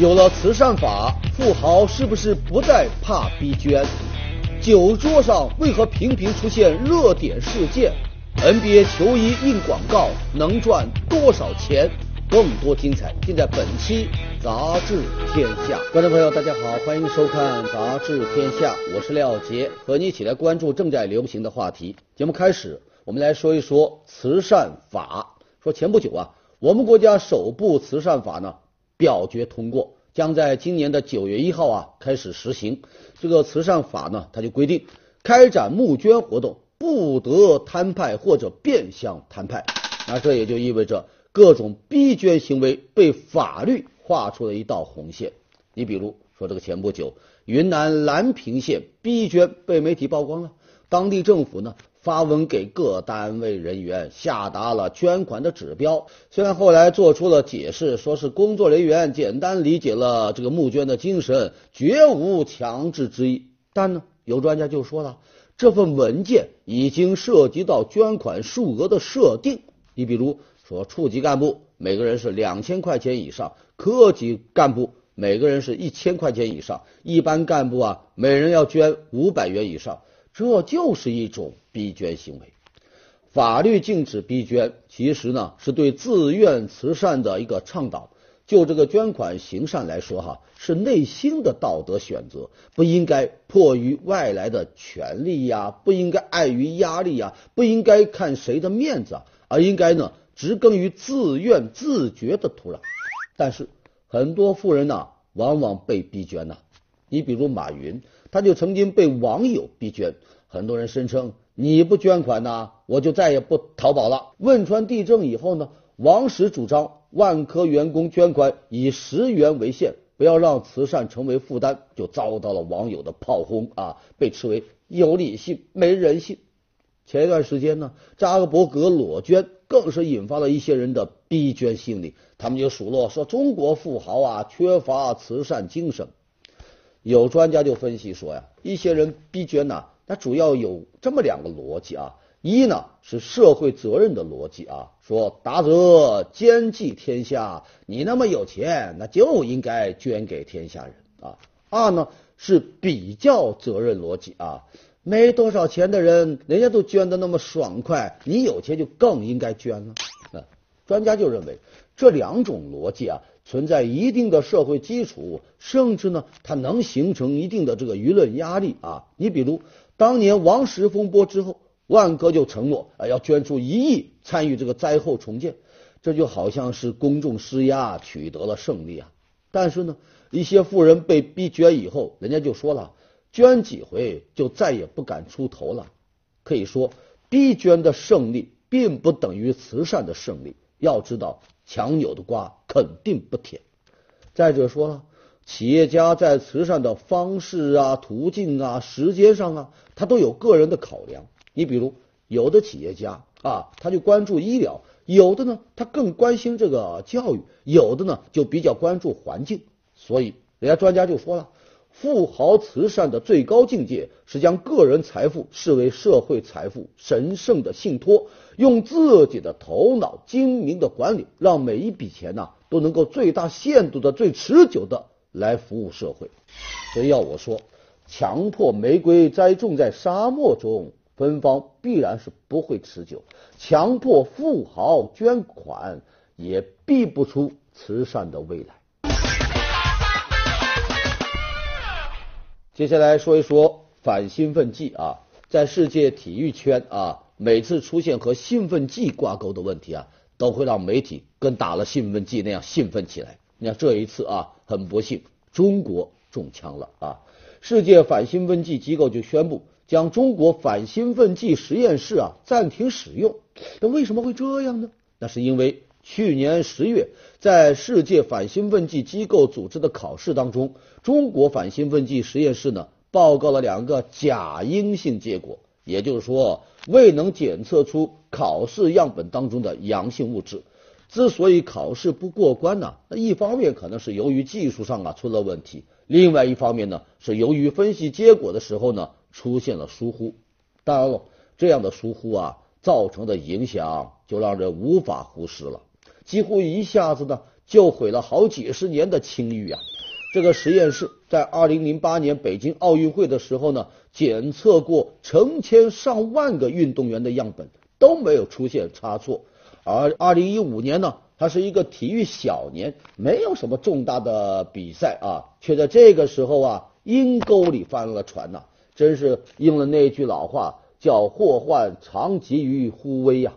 有了慈善法，富豪是不是不再怕逼捐？酒桌上为何频频出现热点事件？NBA 球衣印广告能赚多少钱？更多精彩尽在本期《杂志天下》。观众朋友，大家好，欢迎收看《杂志天下》，我是廖杰，和你一起来关注正在流行的话题。节目开始，我们来说一说慈善法。说前不久啊，我们国家首部慈善法呢表决通过，将在今年的九月一号啊开始实行。这个慈善法呢，它就规定，开展募捐活动不得摊派或者变相摊派。那这也就意味着。各种逼捐行为被法律画出了一道红线。你比如说，这个前不久，云南兰平县逼捐被媒体曝光了，当地政府呢发文给各单位人员下达了捐款的指标。虽然后来做出了解释，说是工作人员简单理解了这个募捐的精神，绝无强制之意。但呢，有专家就说了，这份文件已经涉及到捐款数额的设定。你比如。说处级干部每个人是两千块钱以上，科级干部每个人是一千块钱以上，一般干部啊每人要捐五百元以上，这就是一种逼捐行为。法律禁止逼捐，其实呢是对自愿慈善的一个倡导。就这个捐款行善来说，哈是内心的道德选择，不应该迫于外来的权利呀，不应该碍于压力呀，不应该看谁的面子，而应该呢。植根于自愿自觉的土壤，但是很多富人呢，往往被逼捐呢。你比如马云，他就曾经被网友逼捐。很多人声称，你不捐款呢，我就再也不淘宝了。汶川地震以后呢，王石主张万科员工捐款以十元为限，不要让慈善成为负担，就遭到了网友的炮轰啊，被斥为有理性没人性。前一段时间呢，扎克伯格裸捐。更是引发了一些人的逼捐心理，他们就数落说中国富豪啊缺乏慈善精神。有专家就分析说呀，一些人逼捐呢，那主要有这么两个逻辑啊，一呢是社会责任的逻辑啊，说达则兼济天下，你那么有钱，那就应该捐给天下人啊；二呢是比较责任逻辑啊。没多少钱的人，人家都捐的那么爽快，你有钱就更应该捐了。啊，专家就认为这两种逻辑啊存在一定的社会基础，甚至呢它能形成一定的这个舆论压力啊。你比如当年王石风波之后，万科就承诺啊要捐出一亿参与这个灾后重建，这就好像是公众施压取得了胜利啊。但是呢，一些富人被逼捐以后，人家就说了。捐几回就再也不敢出头了。可以说，逼捐的胜利并不等于慈善的胜利。要知道，强扭的瓜肯定不甜。再者说了，企业家在慈善的方式啊、途径啊、时间上啊，他都有个人的考量。你比如，有的企业家啊，他就关注医疗；有的呢，他更关心这个教育；有的呢，就比较关注环境。所以，人家专家就说了。富豪慈善的最高境界是将个人财富视为社会财富神圣的信托，用自己的头脑精明的管理，让每一笔钱呐都能够最大限度的、最持久的来服务社会。所以要我说，强迫玫瑰栽种在沙漠中，芬芳必然是不会持久；强迫富豪捐款，也避不出慈善的未来。接下来说一说反兴奋剂啊，在世界体育圈啊，每次出现和兴奋剂挂钩的问题啊，都会让媒体跟打了兴奋剂那样兴奋起来。你看这一次啊，很不幸，中国中枪了啊！世界反兴奋剂机构就宣布将中国反兴奋剂实验室啊暂停使用。那为什么会这样呢？那是因为去年十月，在世界反兴奋剂机构组织的考试当中。中国反兴奋剂实验室呢报告了两个假阴性结果，也就是说未能检测出考试样本当中的阳性物质。之所以考试不过关呢，那一方面可能是由于技术上啊出了问题，另外一方面呢是由于分析结果的时候呢出现了疏忽。当然了，这样的疏忽啊造成的影响就让人无法忽视了，几乎一下子呢就毁了好几十年的清誉啊。这个实验室在二零零八年北京奥运会的时候呢，检测过成千上万个运动员的样本，都没有出现差错。而二零一五年呢，它是一个体育小年，没有什么重大的比赛啊，却在这个时候啊，阴沟里翻了船呐，真是应了那句老话，叫祸患常集于忽微呀。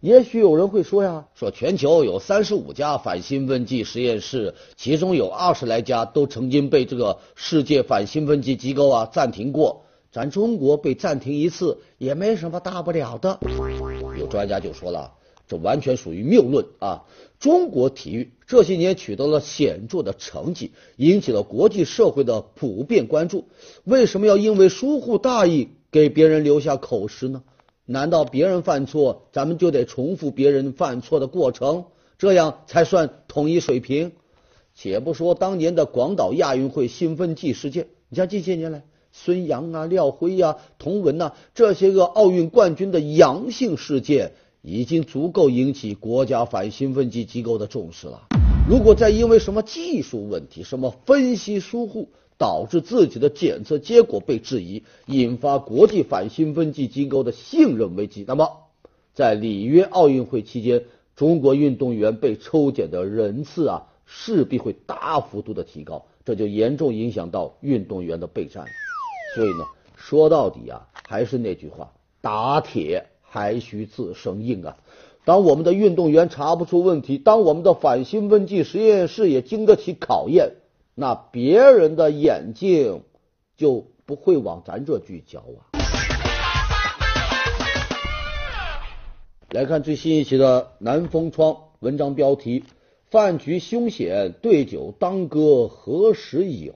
也许有人会说呀，说全球有三十五家反兴奋剂实验室，其中有二十来家都曾经被这个世界反兴奋剂机构啊暂停过，咱中国被暂停一次也没什么大不了的。有专家就说了，这完全属于谬论啊！中国体育这些年取得了显著的成绩，引起了国际社会的普遍关注，为什么要因为疏忽大意给别人留下口实呢？难道别人犯错，咱们就得重复别人犯错的过程，这样才算统一水平？且不说当年的广岛亚运会兴奋剂事件，你像近些年来，孙杨啊、廖辉呀、童文呐这些个奥运冠军的阳性事件，已经足够引起国家反兴奋剂机构的重视了。如果再因为什么技术问题、什么分析疏忽，导致自己的检测结果被质疑，引发国际反兴奋剂机构的信任危机。那么，在里约奥运会期间，中国运动员被抽检的人次啊，势必会大幅度的提高，这就严重影响到运动员的备战。所以呢，说到底啊，还是那句话，打铁还需自身硬啊。当我们的运动员查不出问题，当我们的反兴奋剂实验室也经得起考验。那别人的眼睛就不会往咱这聚焦啊！来看最新一期的《南风窗》文章标题：饭局凶险，对酒当歌何时有？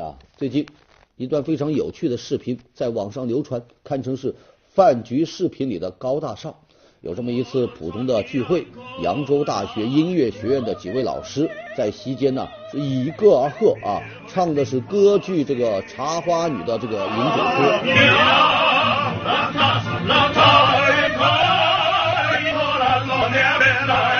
啊，最近一段非常有趣的视频在网上流传，堪称是饭局视频里的高大上。有这么一次普通的聚会，扬州大学音乐学院的几位老师在席间呢是以歌而贺啊，唱的是歌剧这个《茶花女》的这个饮酒歌。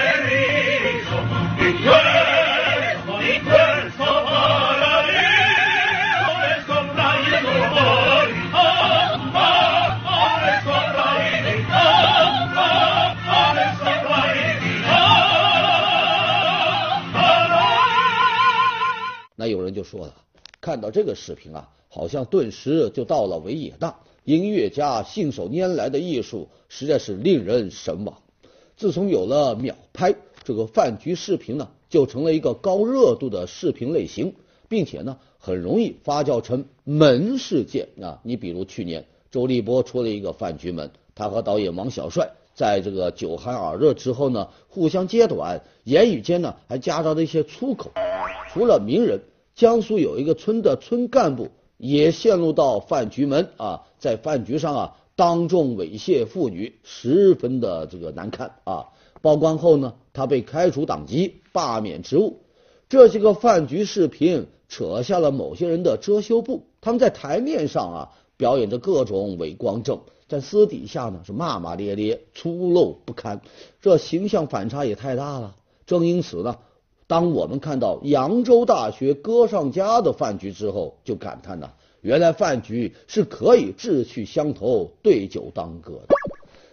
就说了，看到这个视频啊，好像顿时就到了维也纳，音乐家信手拈来的艺术实在是令人神往。自从有了秒拍，这个饭局视频呢，就成了一个高热度的视频类型，并且呢，很容易发酵成门事件啊。你比如去年周立波出了一个饭局门，他和导演王小帅在这个酒酣耳热之后呢，互相揭短，言语间呢还夹杂着一些粗口，除了名人。江苏有一个村的村干部也陷入到饭局门啊，在饭局上啊当众猥亵妇女，十分的这个难看啊。曝光后呢，他被开除党籍，罢免职务。这些个饭局视频扯下了某些人的遮羞布，他们在台面上啊表演着各种伪光正，在私底下呢是骂骂咧咧，粗陋不堪，这形象反差也太大了。正因此呢。当我们看到扬州大学歌唱家的饭局之后，就感叹呐，原来饭局是可以志趣相投、对酒当歌的。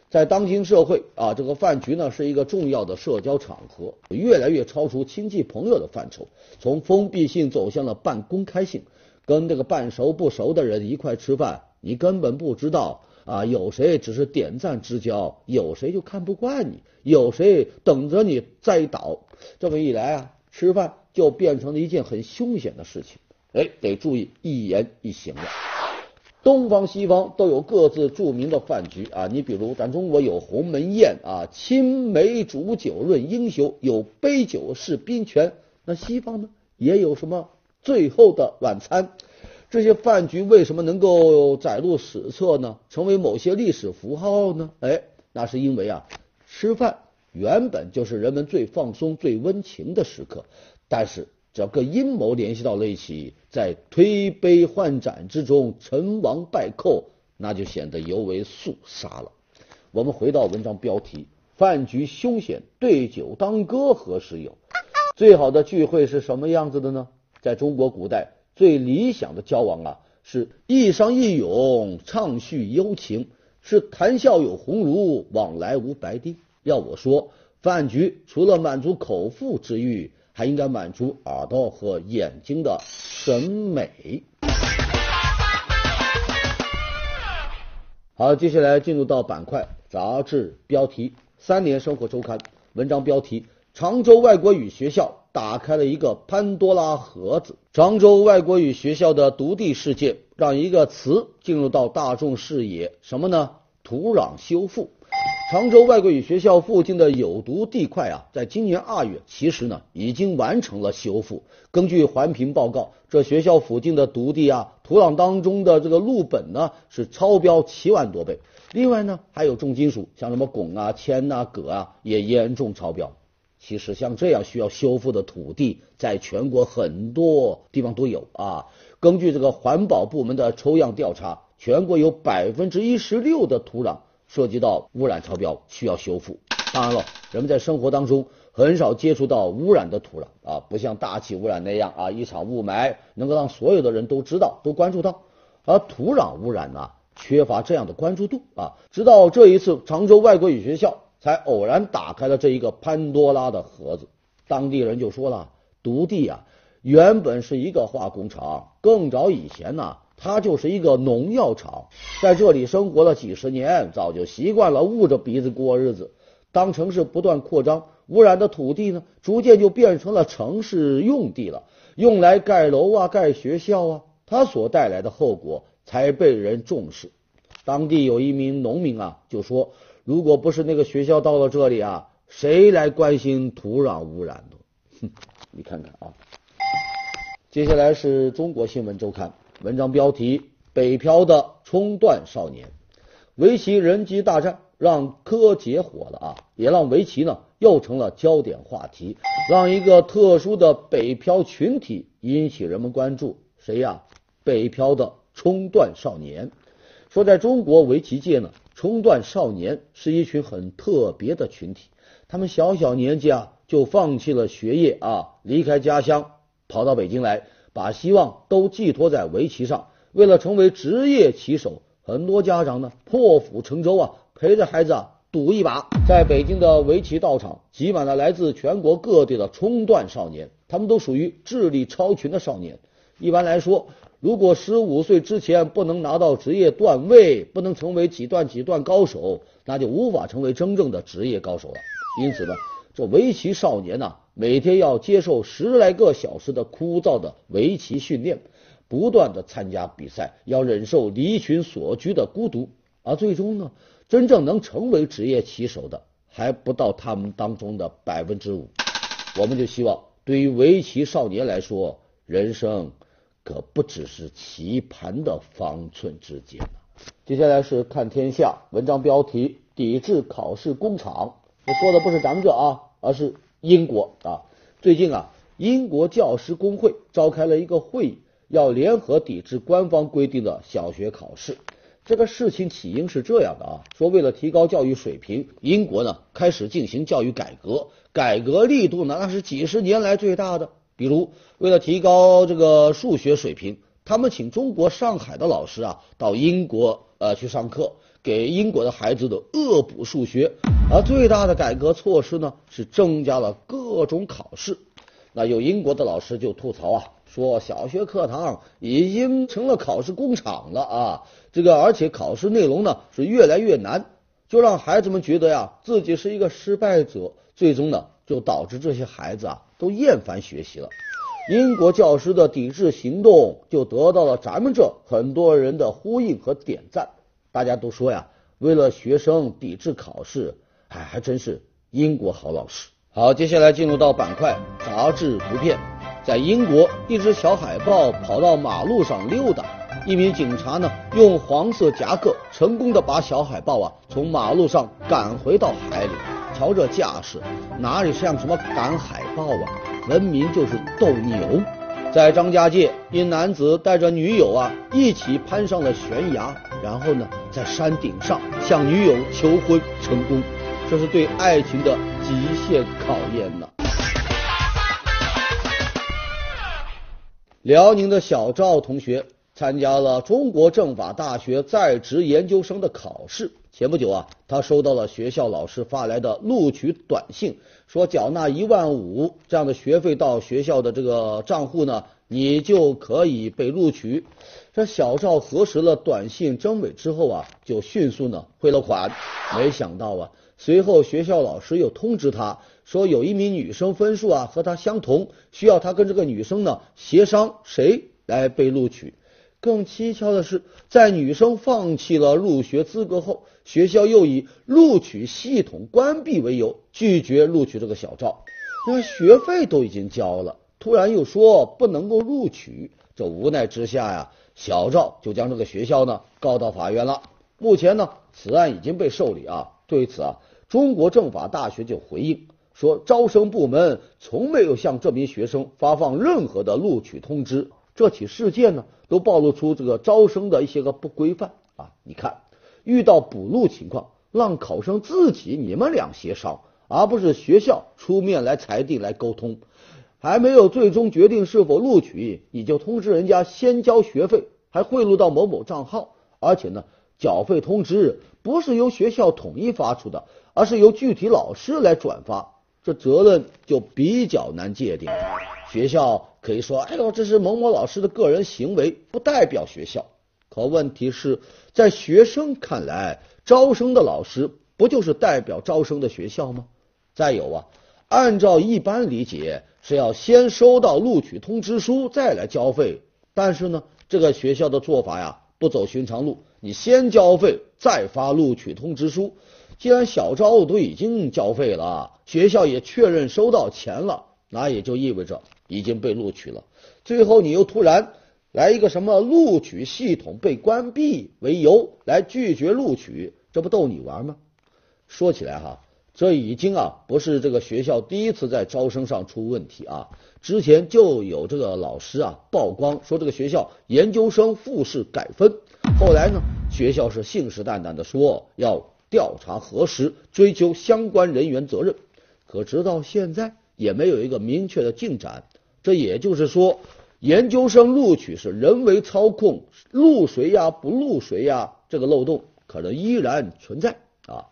在当今社会啊，这个饭局呢是一个重要的社交场合，越来越超出亲戚朋友的范畴，从封闭性走向了半公开性。跟这个半熟不熟的人一块吃饭，你根本不知道啊，有谁只是点赞之交，有谁就看不惯你，有谁等着你栽倒。这么一来啊，吃饭就变成了一件很凶险的事情。哎，得注意一言一行了。东方西方都有各自著名的饭局啊，你比如咱中国有鸿门宴啊，青梅煮酒论英雄，有杯酒释兵权。那西方呢，也有什么最后的晚餐？这些饭局为什么能够载入史册呢？成为某些历史符号呢？哎，那是因为啊，吃饭。原本就是人们最放松、最温情的时刻，但是只要跟阴谋联系到了一起，在推杯换盏之中成王败寇，那就显得尤为肃杀了。我们回到文章标题：饭局凶险，对酒当歌何时有？最好的聚会是什么样子的呢？在中国古代最理想的交往啊，是一觞一咏，畅叙幽情，是谈笑有鸿儒，往来无白丁。要我说，饭局除了满足口腹之欲，还应该满足耳朵和眼睛的审美。好，接下来进入到板块杂志标题：三联生活周刊文章标题：常州外国语学校打开了一个潘多拉盒子。常州外国语学校的独地事件，让一个词进入到大众视野，什么呢？土壤修复。常州外国语学校附近的有毒地块啊，在今年二月，其实呢已经完成了修复。根据环评报告，这学校附近的毒地啊，土壤当中的这个氯苯呢是超标七万多倍。另外呢，还有重金属，像什么汞啊、铅呐、铬啊，也严重超标。其实像这样需要修复的土地，在全国很多地方都有啊。根据这个环保部门的抽样调查，全国有百分之一十六的土壤。涉及到污染超标，需要修复。当然了，人们在生活当中很少接触到污染的土壤啊，不像大气污染那样啊，一场雾霾能够让所有的人都知道、都关注到。而土壤污染呢，缺乏这样的关注度啊。直到这一次，常州外国语学校才偶然打开了这一个潘多拉的盒子。当地人就说了，毒地啊，原本是一个化工厂，更早以前呢。它就是一个农药厂，在这里生活了几十年，早就习惯了捂着鼻子过日子。当城市不断扩张，污染的土地呢，逐渐就变成了城市用地了，用来盖楼啊、盖学校啊。它所带来的后果才被人重视。当地有一名农民啊，就说：“如果不是那个学校到了这里啊，谁来关心土壤污染呢？”哼，你看看啊。接下来是中国新闻周刊。文章标题：北漂的冲段少年，围棋人机大战让柯洁火了啊，也让围棋呢又成了焦点话题，让一个特殊的北漂群体引起人们关注。谁呀？北漂的冲段少年。说在中国围棋界呢，冲段少年是一群很特别的群体，他们小小年纪啊就放弃了学业啊，离开家乡，跑到北京来。把希望都寄托在围棋上，为了成为职业棋手，很多家长呢破釜沉舟啊，陪着孩子啊赌一把。在北京的围棋道场，挤满了来自全国各地的冲段少年，他们都属于智力超群的少年。一般来说，如果十五岁之前不能拿到职业段位，不能成为几段几段高手，那就无法成为真正的职业高手了。因此呢，这围棋少年呢。每天要接受十来个小时的枯燥的围棋训练，不断的参加比赛，要忍受离群所居的孤独，而最终呢，真正能成为职业棋手的还不到他们当中的百分之五。我们就希望，对于围棋少年来说，人生可不只是棋盘的方寸之间接下来是看天下文章标题：抵制考试工厂。我说的不是咱们这啊，而是。英国啊，最近啊，英国教师工会召开了一个会议，要联合抵制官方规定的小学考试。这个事情起因是这样的啊，说为了提高教育水平，英国呢开始进行教育改革，改革力度呢那是几十年来最大的。比如为了提高这个数学水平，他们请中国上海的老师啊到英国呃去上课。给英国的孩子的恶补数学，而最大的改革措施呢是增加了各种考试。那有英国的老师就吐槽啊，说小学课堂已经成了考试工厂了啊，这个而且考试内容呢是越来越难，就让孩子们觉得呀自己是一个失败者，最终呢就导致这些孩子啊都厌烦学习了。英国教师的抵制行动就得到了咱们这很多人的呼应和点赞。大家都说呀，为了学生抵制考试，哎，还真是英国好老师。好，接下来进入到板块杂志图片。在英国，一只小海豹跑到马路上溜达，一名警察呢用黄色夹克成功的把小海豹啊从马路上赶回到海里。瞧这架势，哪里像什么赶海豹啊，分明就是斗牛。在张家界，一男子带着女友啊一起攀上了悬崖，然后呢，在山顶上向女友求婚成功，这是对爱情的极限考验呢。辽宁的小赵同学参加了中国政法大学在职研究生的考试。前不久啊，他收到了学校老师发来的录取短信，说缴纳一万五这样的学费到学校的这个账户呢，你就可以被录取。这小赵核实了短信真伪之后啊，就迅速呢汇了款。没想到啊，随后学校老师又通知他。说有一名女生分数啊和他相同，需要他跟这个女生呢协商谁来被录取。更蹊跷的是，在女生放弃了入学资格后，学校又以录取系统关闭为由拒绝录取这个小赵。那学费都已经交了，突然又说不能够录取，这无奈之下呀，小赵就将这个学校呢告到法院了。目前呢，此案已经被受理啊。对此啊，中国政法大学就回应。说招生部门从没有向这名学生发放任何的录取通知，这起事件呢，都暴露出这个招生的一些个不规范啊！你看，遇到补录情况，让考生自己你们俩协商，而不是学校出面来裁定来沟通，还没有最终决定是否录取，你就通知人家先交学费，还汇入到某某账号，而且呢，缴费通知不是由学校统一发出的，而是由具体老师来转发。这责任就比较难界定。学校可以说：“哎呦，这是某某老师的个人行为，不代表学校。”可问题是在学生看来，招生的老师不就是代表招生的学校吗？再有啊，按照一般理解是要先收到录取通知书再来交费，但是呢，这个学校的做法呀不走寻常路，你先交费再发录取通知书。既然小赵都已经交费了，学校也确认收到钱了，那也就意味着已经被录取了。最后你又突然来一个什么录取系统被关闭为由来拒绝录取，这不逗你玩吗？说起来哈，这已经啊不是这个学校第一次在招生上出问题啊，之前就有这个老师啊曝光说这个学校研究生复试改分，后来呢学校是信誓旦旦的说要。调查核实，追究相关人员责任，可直到现在也没有一个明确的进展。这也就是说，研究生录取是人为操控，录谁呀不录谁呀，这个漏洞可能依然存在啊。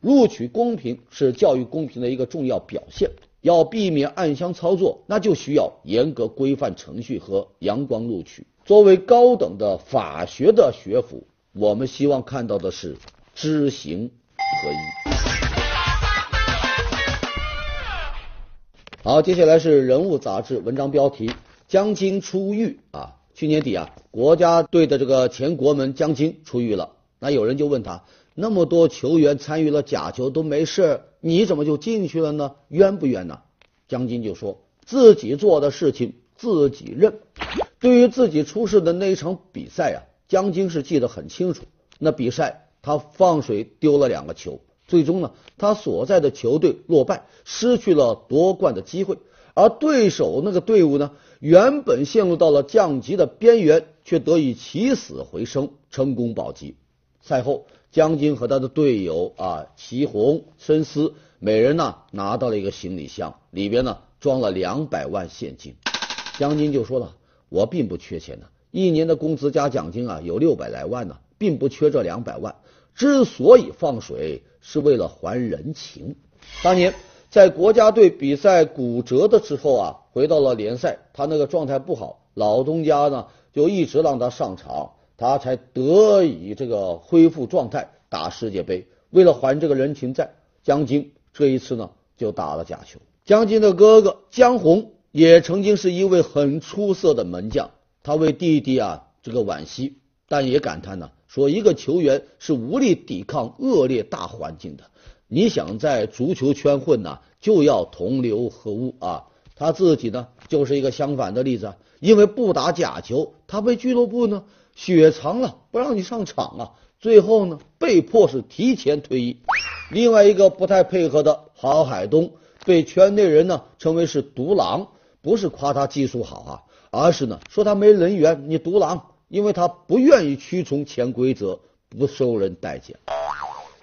录取公平是教育公平的一个重要表现，要避免暗箱操作，那就需要严格规范程序和阳光录取。作为高等的法学的学府，我们希望看到的是。知行合一。好，接下来是人物杂志文章标题：江津出狱啊！去年底啊，国家队的这个前国门江津出狱了。那有人就问他，那么多球员参与了假球都没事，你怎么就进去了呢？冤不冤呢？江津就说自己做的事情自己认。对于自己出事的那一场比赛啊，江津是记得很清楚。那比赛。他放水丢了两个球，最终呢，他所在的球队落败，失去了夺冠的机会。而对手那个队伍呢，原本陷入到了降级的边缘，却得以起死回生，成功保级。赛后，江津和他的队友啊，齐红、申思，每人呢拿到了一个行李箱，里边呢装了两百万现金。江津就说了：“我并不缺钱的，一年的工资加奖金啊，有六百来万呢。”并不缺这两百万，之所以放水是为了还人情。当年在国家队比赛骨折的时候啊，回到了联赛，他那个状态不好，老东家呢就一直让他上场，他才得以这个恢复状态打世界杯。为了还这个人情债，江津这一次呢就打了假球。江津的哥哥江红也曾经是一位很出色的门将，他为弟弟啊这个惋惜，但也感叹呢。说一个球员是无力抵抗恶劣大环境的，你想在足球圈混呢，就要同流合污啊。他自己呢，就是一个相反的例子，因为不打假球，他被俱乐部呢雪藏了，不让你上场啊。最后呢，被迫是提前退役。另外一个不太配合的郝海东，被圈内人呢称为是独狼，不是夸他技术好啊，而是呢说他没人缘，你独狼。因为他不愿意屈从潜规则，不受人待见，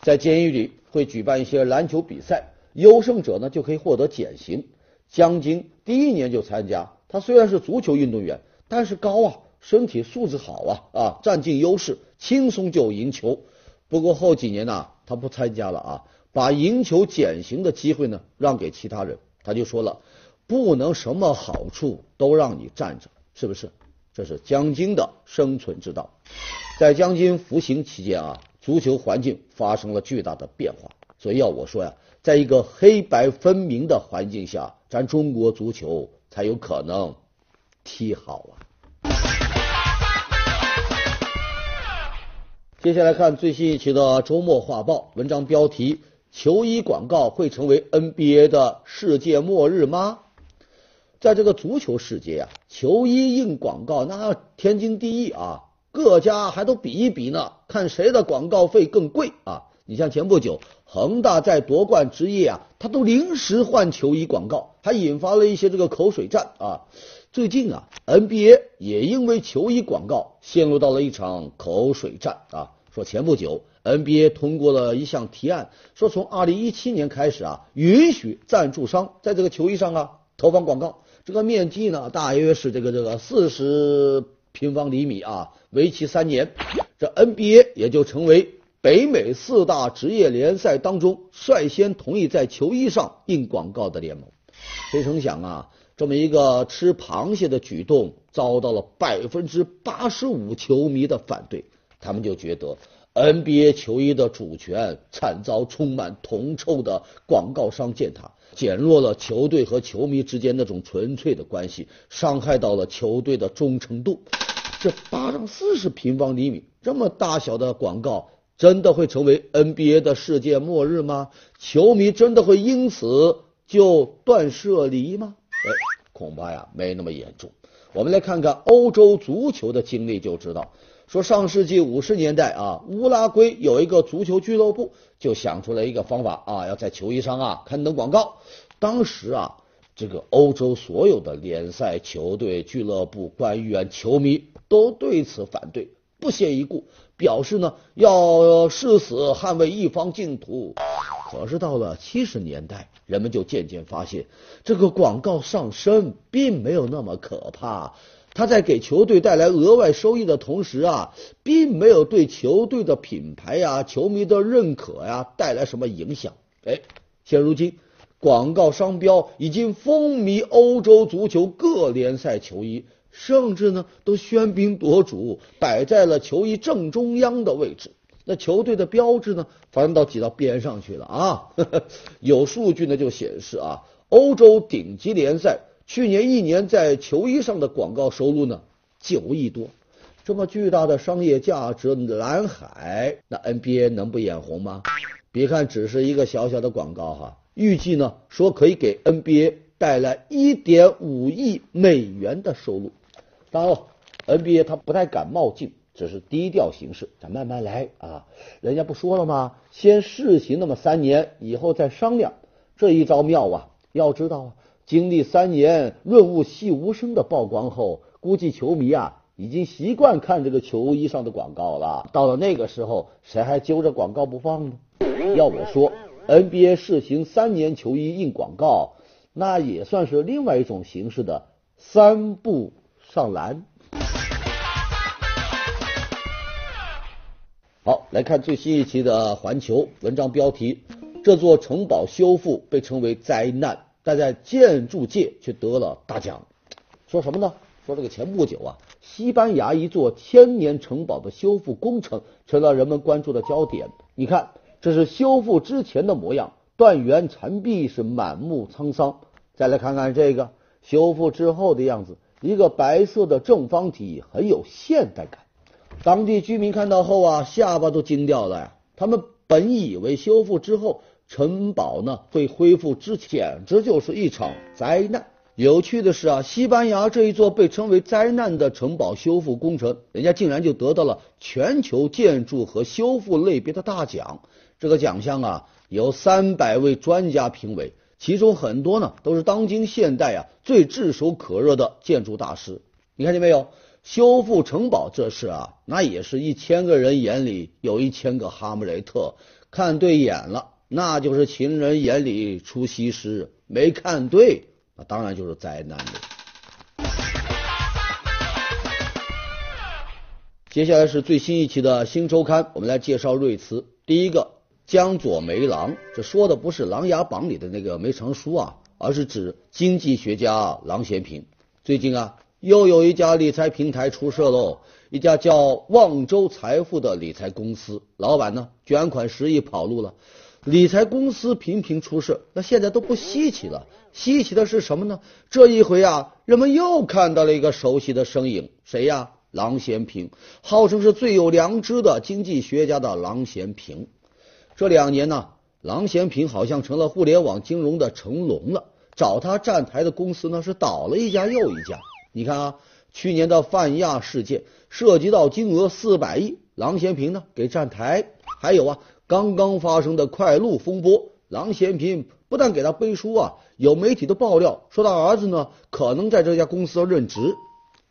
在监狱里会举办一些篮球比赛，优胜者呢就可以获得减刑。江晶第一年就参加，他虽然是足球运动员，但是高啊，身体素质好啊啊，占尽优势，轻松就赢球。不过后几年呢，他不参加了啊，把赢球减刑的机会呢让给其他人。他就说了，不能什么好处都让你占着，是不是？这是江津的生存之道。在江津服刑期间啊，足球环境发生了巨大的变化。所以要我说呀，在一个黑白分明的环境下，咱中国足球才有可能踢好啊。接下来看最新一期的周末画报，文章标题：球衣广告会成为 NBA 的世界末日吗？在这个足球世界啊，球衣印广告那天经地义啊，各家还都比一比呢，看谁的广告费更贵啊。你像前不久恒大在夺冠之夜啊，他都临时换球衣广告，还引发了一些这个口水战啊。最近啊，NBA 也因为球衣广告陷入到了一场口水战啊。说前不久 NBA 通过了一项提案，说从二零一七年开始啊，允许赞助商在这个球衣上啊投放广告，这个面积呢大约是这个这个四十平方厘米啊，为期三年，这 NBA 也就成为。北美四大职业联赛当中，率先同意在球衣上印广告的联盟。谁成想啊，这么一个吃螃蟹的举动，遭到了百分之八十五球迷的反对。他们就觉得 NBA 球衣的主权惨遭充满铜臭的广告商践踏，减弱了球队和球迷之间那种纯粹的关系，伤害到了球队的忠诚度。这八上四十平方厘米这么大小的广告。真的会成为 NBA 的世界末日吗？球迷真的会因此就断舍离吗？哎，恐怕呀没那么严重。我们来看看欧洲足球的经历就知道。说上世纪五十年代啊，乌拉圭有一个足球俱乐部就想出来一个方法啊，要在球衣上啊刊登广告。当时啊，这个欧洲所有的联赛球队、俱乐部、官员、球迷都对此反对。不屑一顾，表示呢要誓死捍卫一方净土。可是到了七十年代，人们就渐渐发现，这个广告上身并没有那么可怕。他在给球队带来额外收益的同时啊，并没有对球队的品牌呀、球迷的认可呀带来什么影响。哎，现如今，广告商标已经风靡欧洲足球各联赛球衣。甚至呢，都喧宾夺主，摆在了球衣正中央的位置。那球队的标志呢，反倒挤到边上去了啊！有数据呢，就显示啊，欧洲顶级联赛去年一年在球衣上的广告收入呢，九亿多。这么巨大的商业价值蓝海，那 NBA 能不眼红吗？别看只是一个小小的广告哈，预计呢说可以给 NBA 带来一点五亿美元的收入。当然了，NBA 他不太敢冒进，只是低调行事，咱慢慢来啊。人家不说了吗？先试行那么三年，以后再商量。这一招妙啊！要知道啊，经历三年润物细无声的曝光后，估计球迷啊已经习惯看这个球衣上的广告了。到了那个时候，谁还揪着广告不放呢？要我说，NBA 试行三年球衣印广告，那也算是另外一种形式的三步。上篮。好，来看最新一期的《环球》文章标题：这座城堡修复被称为灾难，但在建筑界却得了大奖。说什么呢？说这个前不久啊，西班牙一座千年城堡的修复工程成了人们关注的焦点。你看，这是修复之前的模样，断垣残壁是满目沧桑。再来看看这个修复之后的样子。一个白色的正方体很有现代感，当地居民看到后啊，下巴都惊掉了呀。他们本以为修复之后城堡呢会恢复之前，简直就是一场灾难。有趣的是啊，西班牙这一座被称为灾难的城堡修复工程，人家竟然就得到了全球建筑和修复类别的大奖。这个奖项啊，由三百位专家评委。其中很多呢，都是当今现代啊最炙手可热的建筑大师。你看见没有？修复城堡这事啊，那也是一千个人眼里有一千个哈姆雷特。看对眼了，那就是情人眼里出西施；没看对，那当然就是灾难了。接下来是最新一期的《新周刊》，我们来介绍瑞词。第一个，江左梅郎，这说的不是《琅琊榜》里的那个梅长苏啊，而是指经济学家郎咸平。最近啊，又有一家理财平台出事喽，一家叫望州财富的理财公司，老板呢卷款十亿跑路了。理财公司频频出事，那现在都不稀奇了。稀奇的是什么呢？这一回啊，人们又看到了一个熟悉的身影，谁呀？郎咸平，号称是最有良知的经济学家的郎咸平。这两年呢，郎咸平好像成了互联网金融的成龙了。找他站台的公司呢，是倒了一家又一家。你看啊，去年的泛亚事件涉及到金额四百亿，郎咸平呢给站台。还有啊。刚刚发生的快路风波，郎咸平不但给他背书啊，有媒体的爆料说他儿子呢可能在这家公司任职。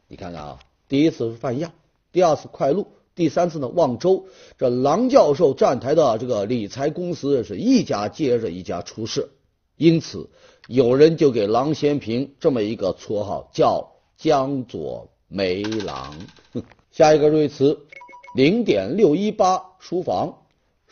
你看看啊，第一次是泛亚，第二次快路，第三次呢望州，这郎教授站台的这个理财公司是一家接着一家出事，因此有人就给郎咸平这么一个绰号，叫江左梅郎。下一个瑞词，零点六一八书房。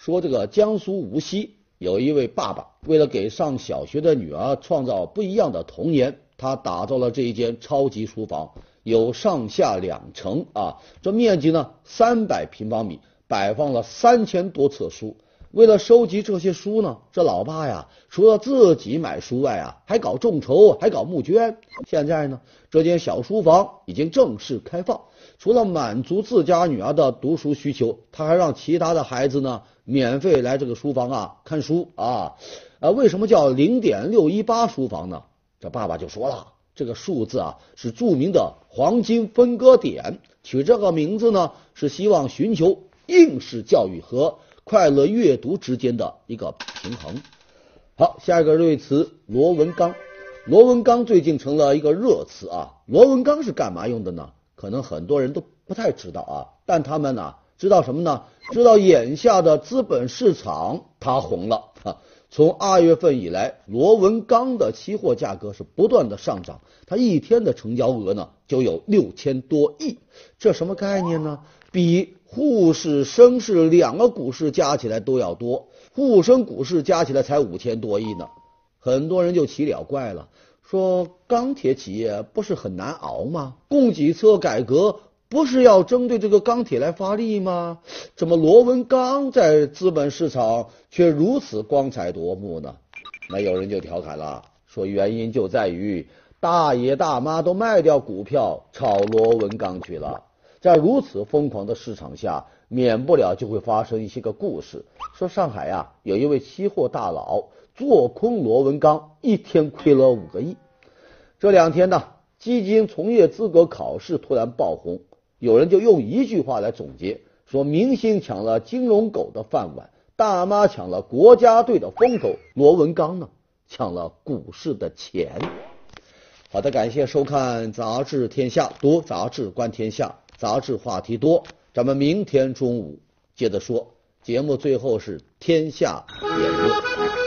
说这个江苏无锡有一位爸爸，为了给上小学的女儿创造不一样的童年，他打造了这一间超级书房，有上下两层啊，这面积呢三百平方米，摆放了三千多册书。为了收集这些书呢，这老爸呀，除了自己买书外啊，还搞众筹，还搞募捐。现在呢，这间小书房已经正式开放。除了满足自家女儿的读书需求，他还让其他的孩子呢免费来这个书房啊看书啊。啊，为什么叫零点六一八书房呢？这爸爸就说了，这个数字啊是著名的黄金分割点，取这个名字呢是希望寻求应试教育和快乐阅读之间的一个平衡。好，下一个瑞词罗文刚，罗文刚最近成了一个热词啊。罗文刚是干嘛用的呢？可能很多人都不太知道啊，但他们呢知道什么呢？知道眼下的资本市场它红了啊！从二月份以来，螺纹钢的期货价格是不断的上涨，它一天的成交额呢就有六千多亿，这什么概念呢？比沪市、深市两个股市加起来都要多，沪深股市加起来才五千多亿呢，很多人就奇了怪了。说钢铁企业不是很难熬吗？供给侧改革不是要针对这个钢铁来发力吗？怎么螺纹钢在资本市场却如此光彩夺目呢？那有人就调侃了，说原因就在于大爷大妈都卖掉股票炒螺纹钢去了。在如此疯狂的市场下，免不了就会发生一些个故事。说上海啊，有一位期货大佬。做空螺纹钢一天亏了五个亿。这两天呢，基金从业资格考试突然爆红，有人就用一句话来总结：说明星抢了金融狗的饭碗，大妈抢了国家队的风头，螺纹钢呢抢了股市的钱。好的，感谢收看《杂志天下》，读杂志观天下，杂志话题多，咱们明天中午接着说。节目最后是天下言论。